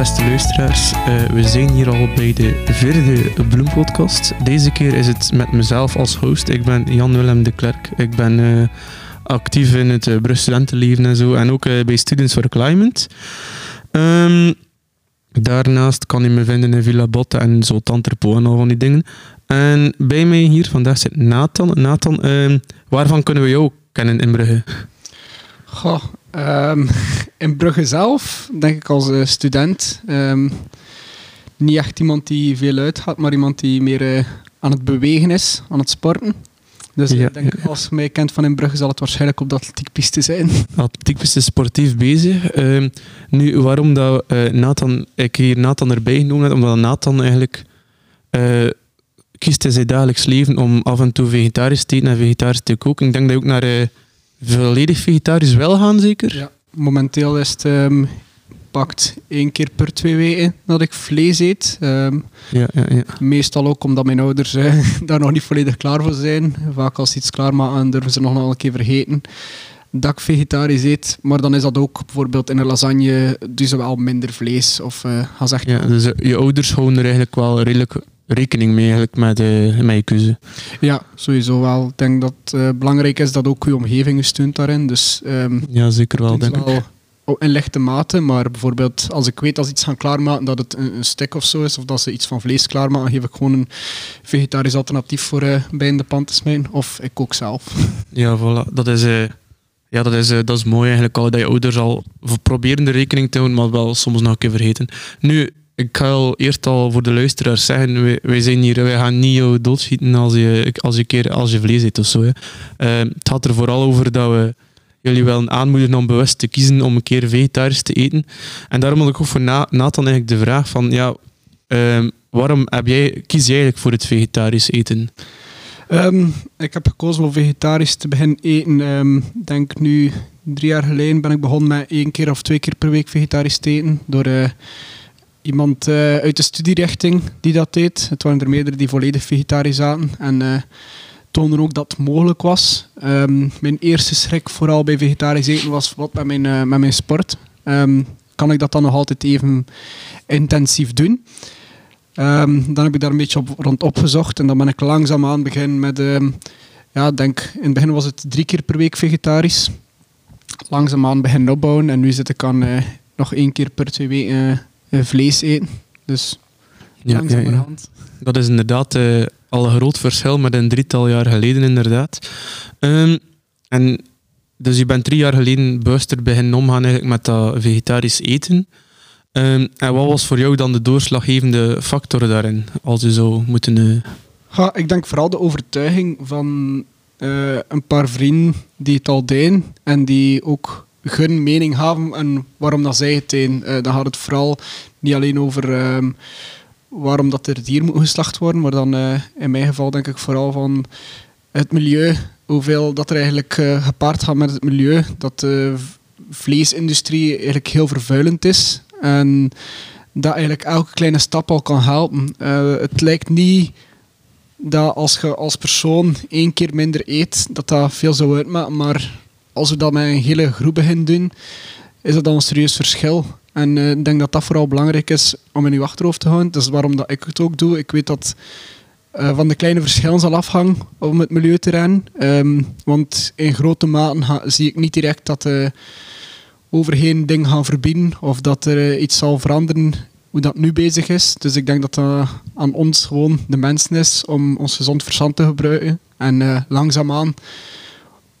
Beste luisteraars, uh, we zijn hier al bij de vierde Bloempodcast. Deze keer is het met mezelf als host. Ik ben Jan-Willem de Klerk. Ik ben uh, actief in het uh, studentenleven en zo. En ook bij Students for Climate. Um, daarnaast kan je me vinden in Villa Botte en zo Tanterpo en al van die dingen. En bij mij hier vandaag zit Nathan. Nathan, uh, waarvan kunnen we jou kennen in Brugge? Goh, um, in Brugge zelf, denk ik als uh, student. Um, niet echt iemand die veel uitgaat, maar iemand die meer uh, aan het bewegen is, aan het sporten. Dus ja, ik denk, als je mij kent van in Brugge, zal het waarschijnlijk op de atletiekpiste zijn. Atletiekpiste sportief bezig. Uh, nu, waarom dat Nathan, ik hier Nathan erbij genomen heb, omdat Nathan eigenlijk kiest in zijn dagelijks leven om af en toe vegetarisch te eten en vegetarisch te koken. Ik denk dat je ook naar volledig vegetarisch wel gaan, zeker? Ja, momenteel is het um, pakt één keer per twee weken dat ik vlees eet. Um, ja, ja, ja. Meestal ook omdat mijn ouders uh, daar nog niet volledig klaar voor zijn. Vaak als ze iets klaarmaken, durven ze nog een keer vergeten dat ik vegetarisch eet. Maar dan is dat ook bijvoorbeeld in een lasagne, dus wel minder vlees. Of, uh, echt ja, dus je ouders houden er eigenlijk wel redelijk rekening mee eigenlijk met, uh, met je keuze. Ja, sowieso wel. Ik denk dat het uh, belangrijk is dat ook je omgeving steunt daarin. Dus, um, ja, zeker wel, denk wel, ik. In lichte mate, maar bijvoorbeeld als ik weet dat ze iets gaan klaarmaken, dat het een, een stek of zo is, of dat ze iets van vlees klaarmaken, geef ik gewoon een vegetarisch alternatief voor uh, bij in de pan te smijten. Of ik kook zelf. Ja, voilà. Dat is... Ja, dat is, dat is mooi eigenlijk al dat je ouders al proberen de rekening te houden, maar wel soms nog een keer vergeten. Nu, ik ga al eerst al voor de luisteraars zeggen, wij, zijn hier, wij gaan niet jou doodschieten als je, als je, keer, als je vlees eet of zo. Hè. Uh, het gaat er vooral over dat we jullie wel aanmoedigen om bewust te kiezen om een keer vegetarisch te eten. En daarom had ik ook voor Na Nathan eigenlijk de vraag van, ja, uh, waarom heb jij, kies jij eigenlijk voor het vegetarisch eten? Um, ik heb gekozen om vegetarisch te beginnen eten. Um, denk nu drie jaar geleden ben ik begonnen met één keer of twee keer per week vegetarisch te eten. Door uh, iemand uh, uit de studierichting die dat deed. Het waren er meerdere die volledig vegetarisch zaten. En uh, toonden ook dat het mogelijk was. Um, mijn eerste schrik, vooral bij vegetarisch eten, was wat met mijn, uh, met mijn sport. Um, kan ik dat dan nog altijd even intensief doen? Um, dan heb ik daar een beetje op, rond opgezocht en dan ben ik langzaam aan beginnen met, ja, denk, in het begin was het drie keer per week vegetarisch. Langzaam aan beginnen opbouwen en nu zit ik aan nog één keer per twee weken vlees eten. Dus ja, ja, ja. Dat is inderdaad uh, al een groot verschil met een drietal jaar geleden, inderdaad. Um, en dus je bent drie jaar geleden bewuster beginnen omgaan eigenlijk met dat vegetarisch eten. Um, en wat was voor jou dan de doorslaggevende factor daarin, als je zou moeten... Uh... Ja, ik denk vooral de overtuiging van uh, een paar vrienden die het al deden en die ook hun mening hebben en waarom dat zij het een. Uh, dan gaat het vooral niet alleen over um, waarom dat er dier moet geslacht worden, maar dan uh, in mijn geval denk ik vooral van het milieu, hoeveel dat er eigenlijk uh, gepaard gaat met het milieu, dat de vleesindustrie eigenlijk heel vervuilend is en dat eigenlijk elke kleine stap al kan helpen. het lijkt niet dat als je als persoon één keer minder eet, dat dat veel zou uitmaken, maar als we dat met een hele groep beginnen doen, is dat dan een serieus verschil. En uh, ik denk dat dat vooral belangrijk is om in je achterhoofd te houden. Dat is waarom dat ik het ook doe. Ik weet dat uh, van de kleine verschillen zal afhangen om het milieuterrein. Um, want in grote mate zie ik niet direct dat de overheden dingen gaan verbieden of dat er uh, iets zal veranderen hoe dat nu bezig is. Dus ik denk dat dat aan ons gewoon de mensen is om ons gezond verstand te gebruiken. En langzaamaan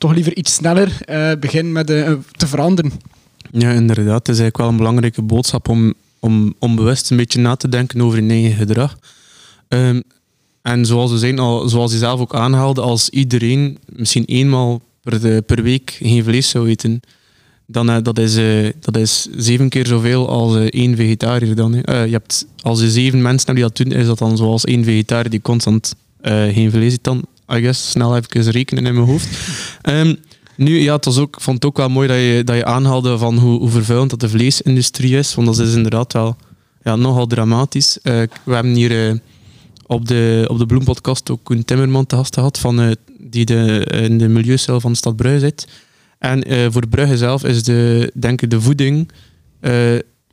toch liever iets sneller uh, begin met uh, te veranderen. Ja, inderdaad. Het is eigenlijk wel een belangrijke boodschap om, om, om bewust een beetje na te denken over je eigen gedrag. Um, en zoals we zijn, al, zoals je zelf ook aanhaalde, als iedereen misschien eenmaal per, per week geen vlees zou eten, dan uh, dat is, dat is zeven keer zoveel als één vegetariër. Dan, je hebt, als je zeven mensen hebt die dat doen, is dat dan zoals één vegetariër die constant geen vlees eet. Dan I guess, snel even rekenen in mijn hoofd. Um, nu, ja, het was ook, ik vond het ook wel mooi dat je, dat je aanhaalde van hoe, hoe vervuilend dat de vleesindustrie is, want dat is inderdaad wel ja, nogal dramatisch. Uh, we hebben hier uh, op de, op de Bloempodcast ook een Timmerman te gast gehad, van, uh, die de, in de milieucel van de stad Brugge zit. En voor Brugge zelf is de, denk ik, de voeding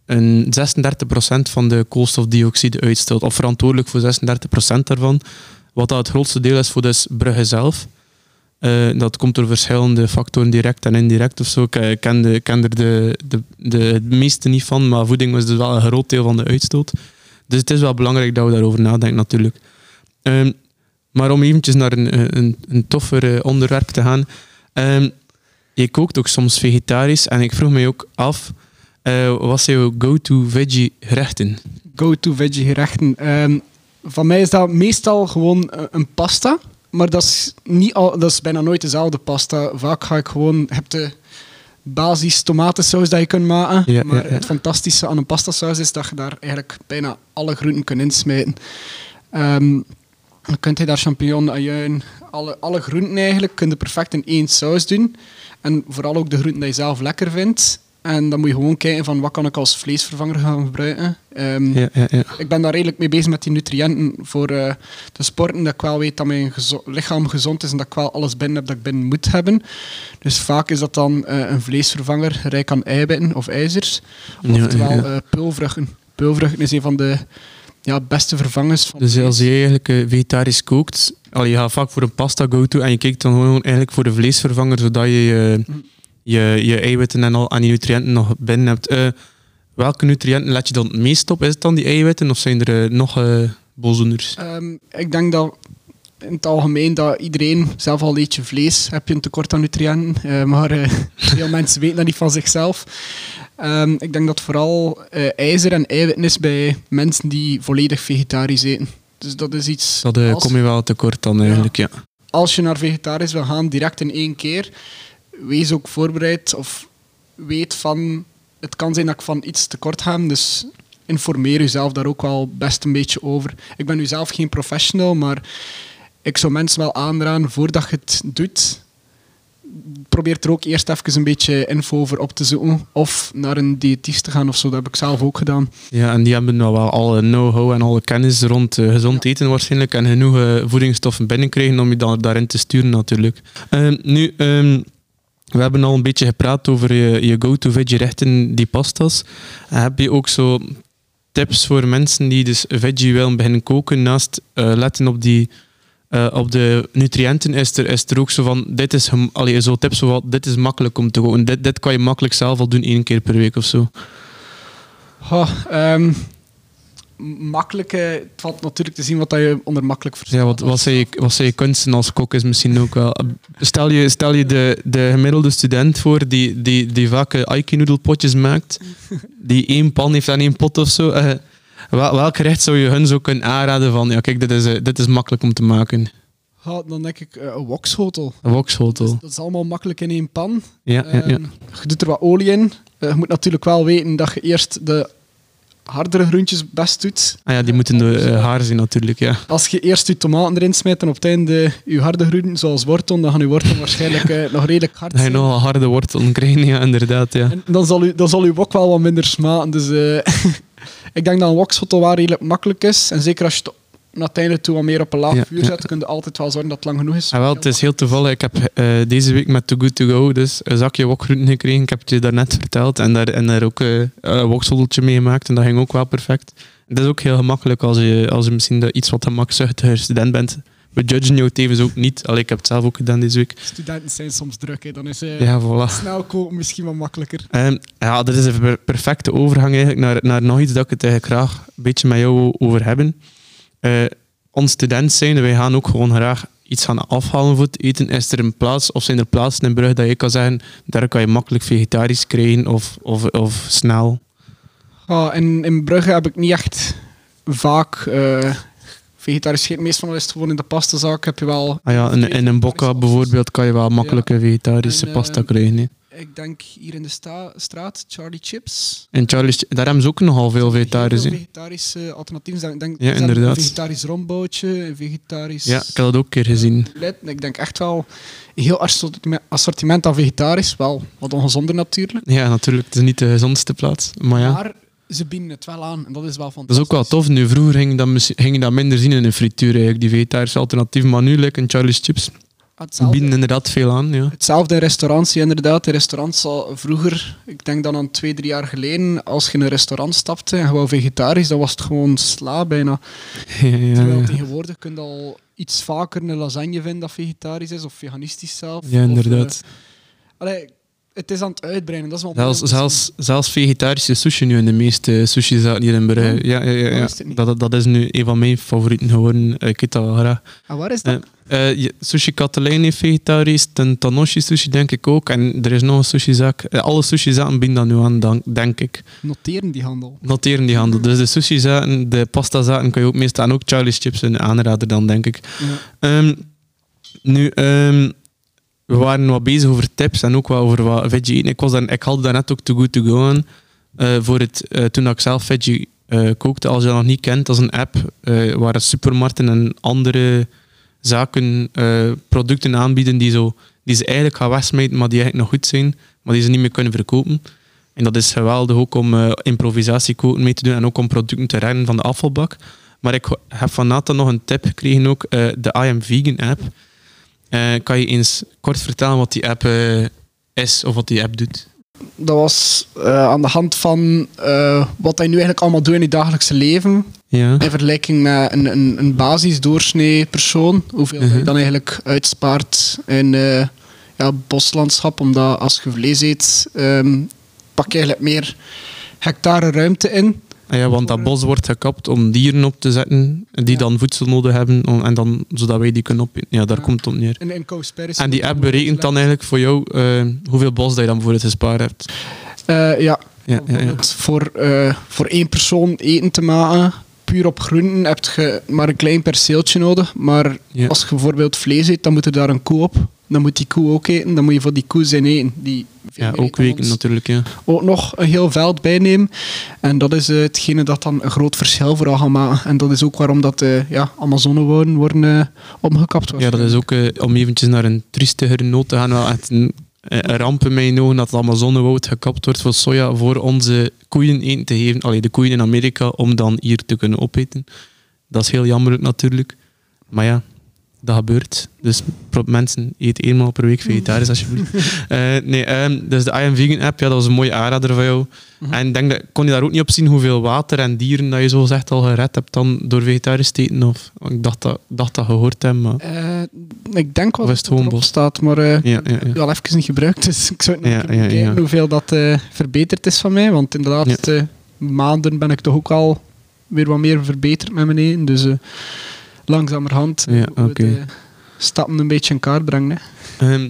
een 36% van de koolstofdioxide uitstoot, of verantwoordelijk voor 36% daarvan. Wat dat het grootste deel is voor dus Brugge zelf. Eh, dat komt door verschillende factoren, direct en indirect of zo. Ik eh, ken, de, ken er de, de, de, het meeste niet van, maar voeding was dus wel een groot deel van de uitstoot. Dus het is wel belangrijk dat we daarover nadenken, natuurlijk. Ehm, maar om eventjes naar een, een, een toffer eh, onderwerp te gaan. Um, je kookt ook soms vegetarisch en ik vroeg me ook af, wat zijn jouw go-to veggie gerechten? Go-to veggie gerechten? Um, van mij is dat meestal gewoon een pasta maar dat is, niet al, dat is bijna nooit dezelfde pasta. Vaak ga ik gewoon... heb de basis tomatensaus dat je kunt maken. maar het fantastische aan een pastasaus is dat je daar eigenlijk bijna alle groenten kunt insmijten. Um, dan kunt je daar champignon, ajuin, alle, alle groenten eigenlijk, kun je perfect in één saus doen. En vooral ook de groenten die je zelf lekker vindt. En dan moet je gewoon kijken van wat kan ik als vleesvervanger gaan gebruiken. Um, ja, ja, ja. Ik ben daar redelijk mee bezig met die nutriënten voor uh, de sporten. Dat ik wel weet dat mijn lichaam gezond is en dat ik wel alles binnen heb dat ik binnen moet hebben. Dus vaak is dat dan uh, een vleesvervanger rijk aan eiwitten of ijzers. Oftewel uh, pulvruchten. Pulvruchten is een van de ja, beste vervangers. Van dus als je eigenlijk vegetarisch kookt, al je gaat vaak voor een pasta go-to en je kijkt dan gewoon eigenlijk voor de vleesvervanger, zodat je... Mm je, je eiwitten en al aan die nutriënten nog binnen hebt. Uh, welke nutriënten let je dan het meest op? Is het dan die eiwitten of zijn er uh, nog uh? Um, ik denk dat in het algemeen dat iedereen, zelf al eet je vlees, heb je een tekort aan nutriënten. maar veel mensen weten dat niet van zichzelf. Um, ik denk dat vooral ijzer en eiwitten is bij mensen die volledig vegetarisch eten. Dus dat is iets... Dat als... kom je wel tekort dan eigenlijk, ja. ja. Als je naar vegetarisch wil gaan, direct in één keer wees ook voorbereid of weet van het kan zijn dat ik van iets tekort ga, dus informeer jezelf daar ook wel best een beetje over. Ik ben nu zelf geen professional, maar ik zou mensen wel aanraden, voordat je het doet, probeer er ook eerst even een beetje info over op te zoeken. Of naar een diëtist te gaan of zo. Dat heb ik zelf ook gedaan. Ja, en die hebben nou wel alle know-how en alle kennis rond uh, gezond eten waarschijnlijk. En genoeg uh, voedingsstoffen binnenkrijgen om je dan daarin te sturen natuurlijk. Uh, nu... Um, we hebben al een beetje gepraat over je, je go-to veggie rechten, die pastas. Heb je ook zo tips voor mensen die dus veggie willen beginnen koken, naast uh, letten op, die, uh, op de nutriënten, is er, is er ook zo van, dit is, allee, zo tips zo dit is makkelijk om te koken. Dit, dit kan je makkelijk zelf al doen één keer per week of zo. Um, makkelijk, het valt natuurlijk te zien wat dat je onder makkelijk verstaat. Ja, wat, wat, zei je, wat je kunsten als kok is misschien ook wel... Stel je, stel je de, de gemiddelde student voor die, die, die vaak Aiki-noedelpotjes maakt, die één pan heeft en één pot of zo. Uh, wel, welk gerecht zou je hun zo kunnen aanraden van, ja kijk, dit is, uh, dit is makkelijk om te maken? Ja, dan denk ik uh, een wokschotel. Een wokschotel. Dat, dat, is allemaal makkelijk in één pan. Ja, ja, ja. Ehm, je doet er wat olie in. je moet natuurlijk wel weten dat je eerst de hardere groentjes best doet. Ah ja, die moeten de uh, haar zien natuurlijk, ja. Als je eerst je tomaten erin smijt en op het einde je harde groenten, zoals wortel, dan gaan je wortel waarschijnlijk uh, nog redelijk hard zijn. Dan ga je nog een harde wortel krijgen, ja, inderdaad, ja. En dan zal, u, dan zal uw wok wel wat minder smaken, dus... Uh, ik denk dat een wokschotel wel redelijk makkelijk is. En zeker als je het naar het einde toe wat meer op een laag vuur zet, kun je altijd wel zorgen dat het lang genoeg is. Ja, ah, wel, het is heel toevallig. Ik heb uh, deze week met Too Good To Go dus een zakje wokgroenten gekregen. Ik heb het je daarnet verteld. En daar, en daar ook uh, een wokseltje mee gemaakt. En dat ging ook wel perfect. Het is ook heel gemakkelijk als je, als je misschien iets wat gemakzuchtiger student bent. We judgen jou tevens ook niet. Allee, ik heb het zelf ook gedaan deze week. Studenten zijn soms druk, hè. dan is uh, ja, voilà. snel koken misschien wat makkelijker. Um, ja, dat is een perfecte overgang eigenlijk naar, naar nog iets dat ik het eigenlijk graag een beetje met jou over hebben. Uh, ons student zijn, wij gaan ook gewoon graag iets gaan afhalen voor het eten. Is er een plaats, of zijn er plaatsen in Brugge dat je kan zeggen, daar kan je makkelijk vegetarisch krijgen of, of, of snel? Ja, in, in Brugge heb ik niet echt vaak uh, vegetarisch gegeten. Meestal is het gewoon in de pastazaak heb je wel... Ah ja, in, in een bokka bijvoorbeeld kan je wel makkelijke vegetarische pasta krijgen ik denk hier in de straat, Charlie Chips. En Charlie, daar hebben ze ook nogal veel vegetarisch in. vegetarische alternatieven. Ik denk, ja, inderdaad. Een vegetarisch rombootje, een vegetarisch... Ja, ik heb dat ook een keer gezien. ik denk echt wel een heel assortiment aan vegetarisch. Wel wat ongezonder natuurlijk. Ja, natuurlijk. Het is niet de gezondste plaats. Maar ja. Maar ze bieden het wel aan en dat is wel fantastisch. Dat is ook wel tof. Nu, vroeger ging je dat, ging dat minder zien in een frituur, eigenlijk, die vegetarische alternatief. Maar nu, like een Charlie's Chips Hetzelfde. bieden inderdaad veel aan. Ja. Hetzelfde in restaurants, inderdaad. De restaurants al vroeger, ik denk dan aan twee, drie jaar geleden, als je in een restaurant stapte en je wou vegetarisch, dan was het gewoon sla bijna. Ja, ja, Terwijl tegenwoordig kun je al iets vaker een lasagne vinden dat vegetarisch is, of veganistisch zelf. Ja, Of, inderdaad. eh, allee, het is aan het uitbreiden, dat is wel Zelfs, zelfs, zelfs vegetarische sushi nu in de meeste sushi zaten hier in Brugge. Ja, ja, ja? Dat, dat is nu een van mijn favorieten geworden. Ik eet dat wel graag. zien. En waar is dat? Eh, eh, sushi Catalijn heeft vegetarisch, ten Tanoshi sushi denk ik ook. En er is nog een sushizaak. Eh, alle sushizaken bieden dat nu aan, denk ik. Noteren die handel. Noteren die handel. Dus de sushizaken, de pastazaken kan je ook meestal en ook Charlie's Chips een aanrader dan, denk ik. Ja. Ehm, nu, ehm, we waren wat bezig over tips en ook wel over wat veggie eten. Ik, was daar, ik had daar net ook Too Good To Go aan. eh, voor het, eh, toen ik zelf veggie eh, kookte. Als je dat nog niet kent, dat is een app waar supermarkten en andere zaken producten aanbieden die, zo, die ze eigenlijk gaan wegsmijten, maar die eigenlijk nog goed zijn, maar die ze niet meer kunnen verkopen. En dat is geweldig ook om eh improvisatiekoken mee te doen en ook om producten te redden van de afvalbak. Maar ik heb van Nathan nog een tip gekregen ook, de I Am Vegan app. Eh, kan je eens kort vertellen wat die app eh, is of wat die app doet? Dat was eh, aan de hand van wat hij nu eigenlijk allemaal doet in het dagelijkse leven. Ja. In vergelijking met een, een, een basisdoorsnee persoon. Hoeveel Mhm. je dan eigenlijk uitspaart in ja, boslandschap. Omdat als je vlees eet, ehm, pak je eigenlijk meer hectare ruimte in. Ah ja, want dat bos wordt gekapt om dieren op te zetten die Ja. dan voedsel nodig hebben, en dan, zodat wij die kunnen opeten. Ja, daar Ja. komt het op neer. Cowspiracy En die app berekent dan eigenlijk voor jou eh, hoeveel bos dat je dan bijvoorbeeld gespaard hebt. Eh, ja, Ja, ja, ja. Bijvoorbeeld Voor, eh, voor één persoon eten te maken, puur op groenten, heb je maar een klein perceeltje nodig. Maar als je bijvoorbeeld vlees eet, dan moet er daar een koe op. Dan moet die koe ook eten. Dan moet je voor die koe zijn eten. Die Ja, ook weken natuurlijk. Ja. Ook nog een heel veld bijnemen. En dat is eh, hetgene dat dan een groot verschil vooral gaat maken. En dat is ook waarom dat, eh ja, Amazonewouden worden eh, omgekapt. ja, dat is ook om eventjes naar een triestigere noot te gaan. Wel echt een, een ramp in mijn ogen dat het Amazonewoud gekapt wordt voor soja voor onze koeien eten te geven. Allee, de koeien in Amerika om dan hier te kunnen opeten. Dat is heel jammerlijk natuurlijk. Maar ja, dat gebeurt. Dus mensen, eet eenmaal per week vegetarisch alsjeblieft. Eh, nee, ehm, dus de I Am Vegan app, ja, dat was een mooie aanrader van jou. En ik denk dat, kon je daar ook niet op zien hoeveel water en dieren dat je zo zegt al gered hebt dan door vegetarisch te eten? Of, ik dacht dat, dacht dat gehoord hebben, maar... Eh, ik denk wel dat het erop staat, maar eh, Ja, ja, ja. ik heb al even niet gebruikt, dus ik zou bekijken ja. hoeveel dat verbeterd is van mij. Want in de laatste maanden ben ik toch ook al weer wat meer verbeterd met mijn eten. Dus langzamerhand Ja, de stappen een beetje in kaart brengen. Ehm,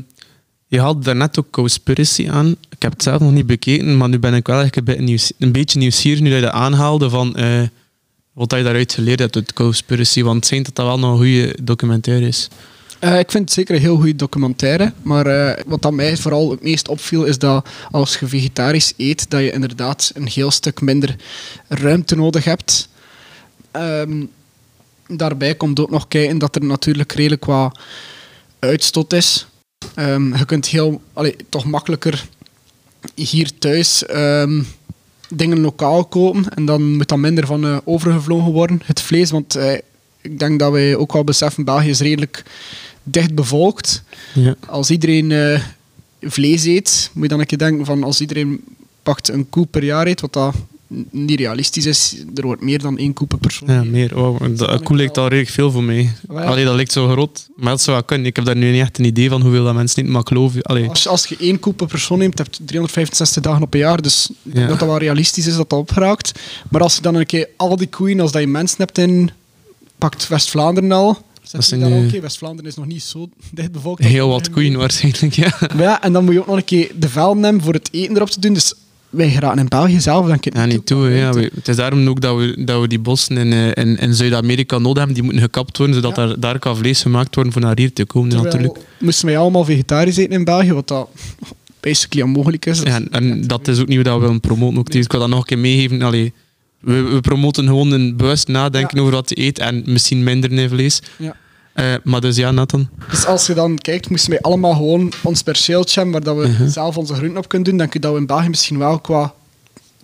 je had daarnet ook Cowspiracy aan. Ik heb het zelf nog niet bekeken, maar nu ben ik wel echt een beetje, nieuws, een beetje nieuwsgierig nu dat je dat aanhaalde van eh, wat je daaruit geleerd hebt uit Cowspiracy. Want het schijnt dat dat wel nog een goede documentaire is. Eh, ik vind het zeker een heel goede documentaire. Maar eh, wat dat mij vooral het meest opviel, is dat als je vegetarisch eet, dat je inderdaad een heel stuk minder ruimte nodig hebt. Ehm, daarbij komt ook nog kijken dat er natuurlijk redelijk wat uitstoot is. Ehm, je kunt heel, allee, toch makkelijker hier thuis ehm, dingen lokaal kopen en dan moet dat minder van eh, overgevlogen worden, het vlees. Want eh, ik denk dat wij ook wel beseffen, België is redelijk dicht bevolkt. Ja. Als iedereen eh, vlees eet, moet je dan een keer denken van als iedereen pakt een koe per jaar eet, wat dat niet realistisch is. Er wordt meer dan één koe per persoon. Ja, meer. Oh, dat koe lijkt al redelijk veel voor mij. Allee, dat lijkt zo groot. Maar dat zou wel kunnen. Ik heb daar nu niet echt een idee van hoeveel dat mensen niet maar ik geloof. Allee. Als, als je één koe per persoon neemt, heb je 365 dagen op een jaar. Dus ik denk Ja. dat dat wel realistisch is dat dat opgeraakt. Maar als je dan een keer al die koeien, als dat je mensen hebt in, pakt West-Vlaanderen al. Zijn daar al, nu- oké, West-Vlaanderen is nog niet zo dicht bevolkt. Heel wat koeien waarschijnlijk, ja. Maar ja, en dan moet je ook nog een keer de velden hebben voor het eten erop te doen. Dus wij geraken in België zelf, denk ik. Ja, niet toe. Ja, we- het is daarom ook dat we, dat we die bossen in, eh, in, in Zuid-Amerika nodig hebben. Die moeten gekapt worden, zodat Ja. daar, daar kan vlees gemaakt worden voor naar hier te komen Terwijl natuurlijk. moesten wij allemaal vegetarisch eten in België, wat dat basically onmogelijk is. Ja, en, dat is ook niet dat we willen promoten. Ook. Ik wil dat nog een keer meegeven. Allee, we, we promoten gewoon een bewust nadenken over wat je eet en misschien minder in vlees. Ja. Eh, maar dus ja, Nathan. Dus als je dan kijkt, moesten wij allemaal gewoon ons perceeltje hebben waar dat we Mhm. zelf onze groenten op kunnen doen. Dan kun je dat we in België misschien wel qua...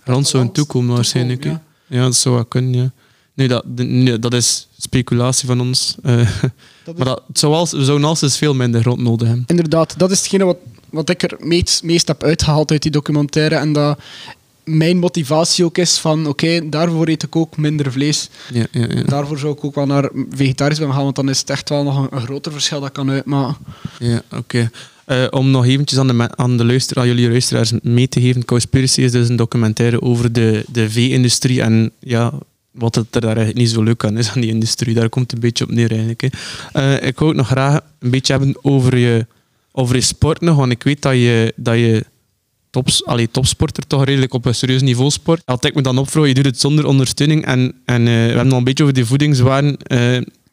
Rond zo'n toekomen waarschijnlijk. Ja. Ja. dat zou wel kunnen, ja. Nu, dat, nee, dat is speculatie van ons. eh, Dat is- maar dat, het zou als, we zouden als veel minder grond nodig hebben. Inderdaad, dat is hetgene wat, wat ik er meest, meest heb uitgehaald uit die documentaire. En dat mijn motivatie ook is van, oké, daarvoor eet ik ook minder vlees. Ja, ja, ja. Daarvoor zou ik ook wel naar vegetarisch willen gaan, want dan is het echt wel nog een, een groter verschil dat kan uitmaken. Ja, oké. Eh, om nog eventjes aan de, aan de luister, aan jullie luisteraars mee te geven, Cowspiracy is dus een documentaire over de, de vee-industrie en ja, wat het er daar eigenlijk niet zo leuk aan is aan die industrie. Daar komt het een beetje op neer eigenlijk. Hè. Eh, ik wou ook nog graag een beetje hebben over je, over je sport nog, want ik weet dat je, dat je tops, allee, topsporter toch redelijk op een serieus niveau sport. Als ik me dan opvroeg, je doet het zonder ondersteuning en, en eh, we hebben al een beetje over die voedingswaren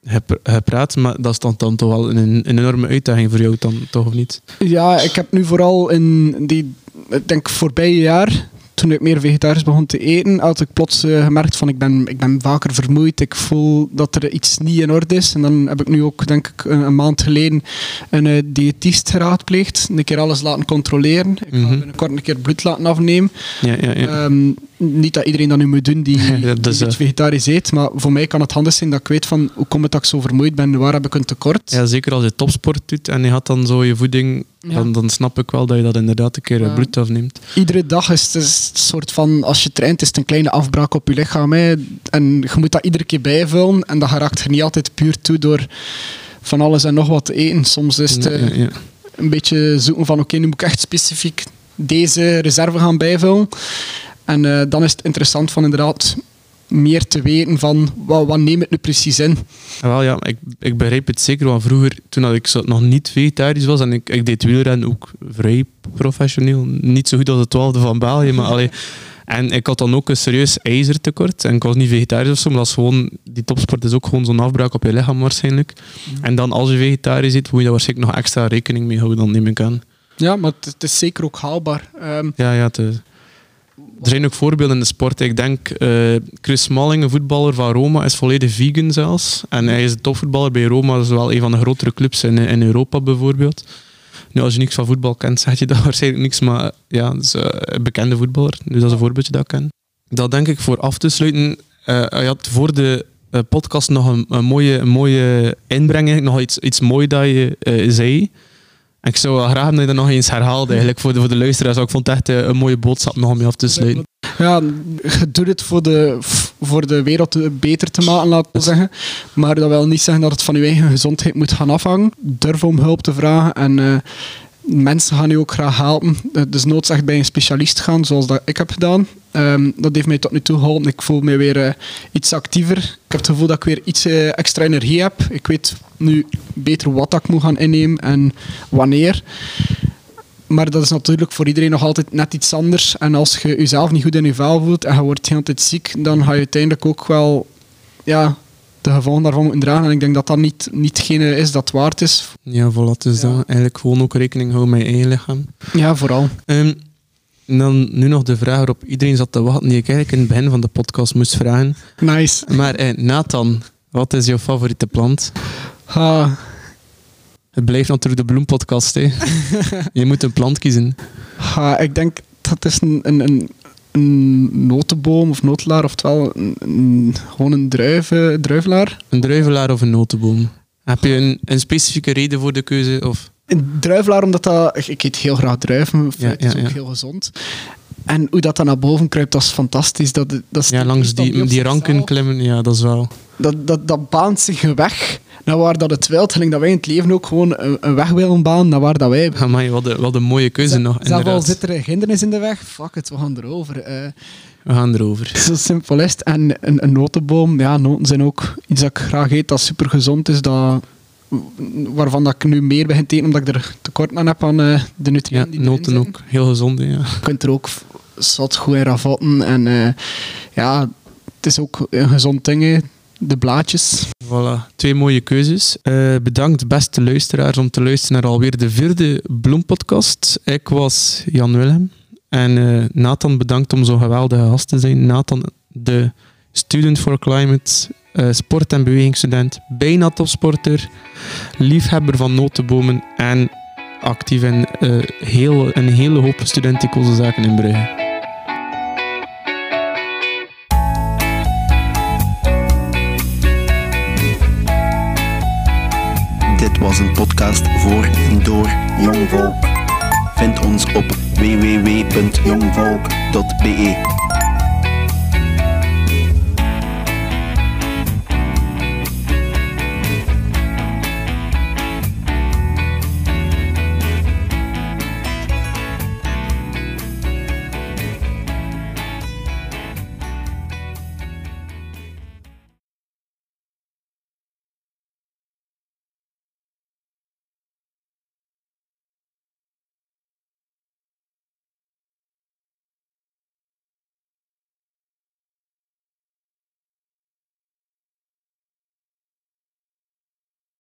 gep- gepraat, maar dat is dan, toch wel een, een enorme uitdaging voor jou dan, toch of niet? Ja, ik heb nu vooral in die, ik denk voorbije jaar, toen ik meer vegetarisch begon te eten, had ik plots eh, gemerkt van ik ben, ik ben vaker vermoeid. Ik voel dat er iets niet in orde is. En dan heb ik nu ook, denk ik, een, een maand geleden een eh, diëtist geraadpleegd. Een keer alles laten controleren. Ik ga Mhm. binnenkort een keer bloed laten afnemen. Ja, ja, ja. Ehm, niet dat iedereen dat nu moet doen die, Ja, die iets eh, vegetarisch eet, maar voor mij kan het handig zijn dat ik weet van hoe komt het dat ik zo vermoeid ben, waar heb ik een tekort. ja, zeker als je topsport doet en je had dan zo je voeding, Ja. dan, dan snap ik wel dat je dat inderdaad een keer eh, bloed afneemt. Iedere dag is het een soort van, als je traint, is het een kleine afbraak op je lichaam. Hè. En je moet dat iedere keer bijvullen en dat geraakt er niet altijd puur toe door van alles en nog wat te eten. Soms is het eh, ja, een beetje zoeken van oké, nu moet ik echt specifiek deze reserve gaan bijvullen. En eh, dan is het interessant van inderdaad meer te weten van wat, wat neem ik nu precies in. Ja, Wel, ja, ik, ik begrijp het zeker, want vroeger, toen dat ik zo nog niet vegetarisch was en ik, ik deed wielrennen ook vrij professioneel, niet zo goed als de twaalfde van België, maar allee, en ik had dan ook een serieus ijzertekort en ik was niet vegetarisch of zo, maar dat is gewoon, die topsport is ook gewoon zo'n afbraak op je lichaam waarschijnlijk. En dan als je vegetarisch eet, moet je daar waarschijnlijk nog extra rekening mee houden, dan neem ik aan. Ja, maar het, het is zeker ook haalbaar. Ehm, Ja, ja, het, eh, er zijn ook voorbeelden in de sport. Ik denk, eh, Chris Smalling, een voetballer van Roma, is volledig vegan zelfs. En hij is een topvoetballer bij Roma. Dat is wel een van de grotere clubs in, in Europa bijvoorbeeld. Nu, als je niks van voetbal kent, zeg je dat waarschijnlijk niks. Maar ja, is eh, een bekende voetballer. Dus dat is een voorbeeldje dat ik ken. Dat denk ik voor af te sluiten. eh je had voor de podcast nog een, een mooie, een mooie inbreng. Nog iets, iets moois dat je zei. Ik zou graag dat je dat nog eens herhaalde eigenlijk, voor, de, voor de luisteraars. Ik vond het echt eh, een mooie boodschap nog om je af te sluiten. Ja, je doet het voor de, voor de wereld beter te maken, laten we zeggen. Maar dat wil niet zeggen dat het van je eigen gezondheid moet gaan afhangen. Durf om hulp te vragen en eh, mensen gaan je ook graag helpen. Dus noods echt bij een specialist gaan, zoals dat ik heb gedaan. Ehm, dat heeft mij tot nu toe geholpen. Ik voel me weer eh, iets actiever. Ik heb het gevoel dat ik weer iets eh, extra energie heb. Ik weet nu beter wat ik moet gaan innemen en wanneer. Maar dat is natuurlijk voor iedereen nog altijd net iets anders. En als je jezelf niet goed in je vel voelt en je wordt de hele tijd ziek, dan ga je uiteindelijk ook wel ja, de gevolgen daarvan moeten dragen. En ik denk dat dat niet, niet hetgene is dat waard is. Ja, voilà, dus Ja. dat. Eigenlijk gewoon ook rekening houden met je eigen lichaam. Ja, vooral. Ehm, en dan nu nog de vraag waarop iedereen zat te wachten, die ik eigenlijk in het begin van de podcast moest vragen. Nice. Maar eh, Nathan, wat is jouw favoriete plant? Ha, Het blijft natuurlijk de bloempodcast, hè. Je moet een plant kiezen. ha, ik denk dat is een, een, een, een notenboom of notelaar, oftewel een, een- gewoon een druive, druivelaar. Een druivelaar of een notenboom? Heb je een, een specifieke reden voor de keuze? Of? Een druivelaar, omdat dat... Ik, eet heel graag druiven, Ja, is ja, ook ja. heel gezond. En hoe dat dan naar boven kruipt, dat is fantastisch. Dat, dat is Ja, langs die, die ranken klimmen, ja, dat is wel... dat, dat, dat baant zich een weg naar waar dat het wilt. Dat wij in het leven ook gewoon een, een weg willen banen naar waar dat wij... Amai, wat een, wat een mooie keuze nog, Zelf al zit er een hindernis in de weg, fuck het, we gaan erover. Eh, We gaan erover. zo simpel is het. En een, een notenboom, ja, noten zijn ook iets dat ik graag eet, dat super gezond is, dat, waarvan dat ik nu meer begin te eten, omdat ik er tekort aan heb aan eh, de Ja, nutriënten die erin noten ook. Heel gezond, ja. Je kunt er ook zat goed in ravotten. En eh, ja, het is ook een gezond ding. De blaadjes. Voilà, twee mooie keuzes. Eh, bedankt beste luisteraars om te luisteren naar alweer de vierde Bloempodcast. Ik was Jan Willem en eh, Nathan bedankt om zo'n geweldige gast te zijn. Nathan, de Student for Climate, eh, sport- en bewegingsstudent, bijna topsporter, liefhebber van notenbomen en actief in heel, een hele hoop studenticoze zaken in Brugge. Was een podcast voor en door jong volk. Vind ons op www.jongvolk.be.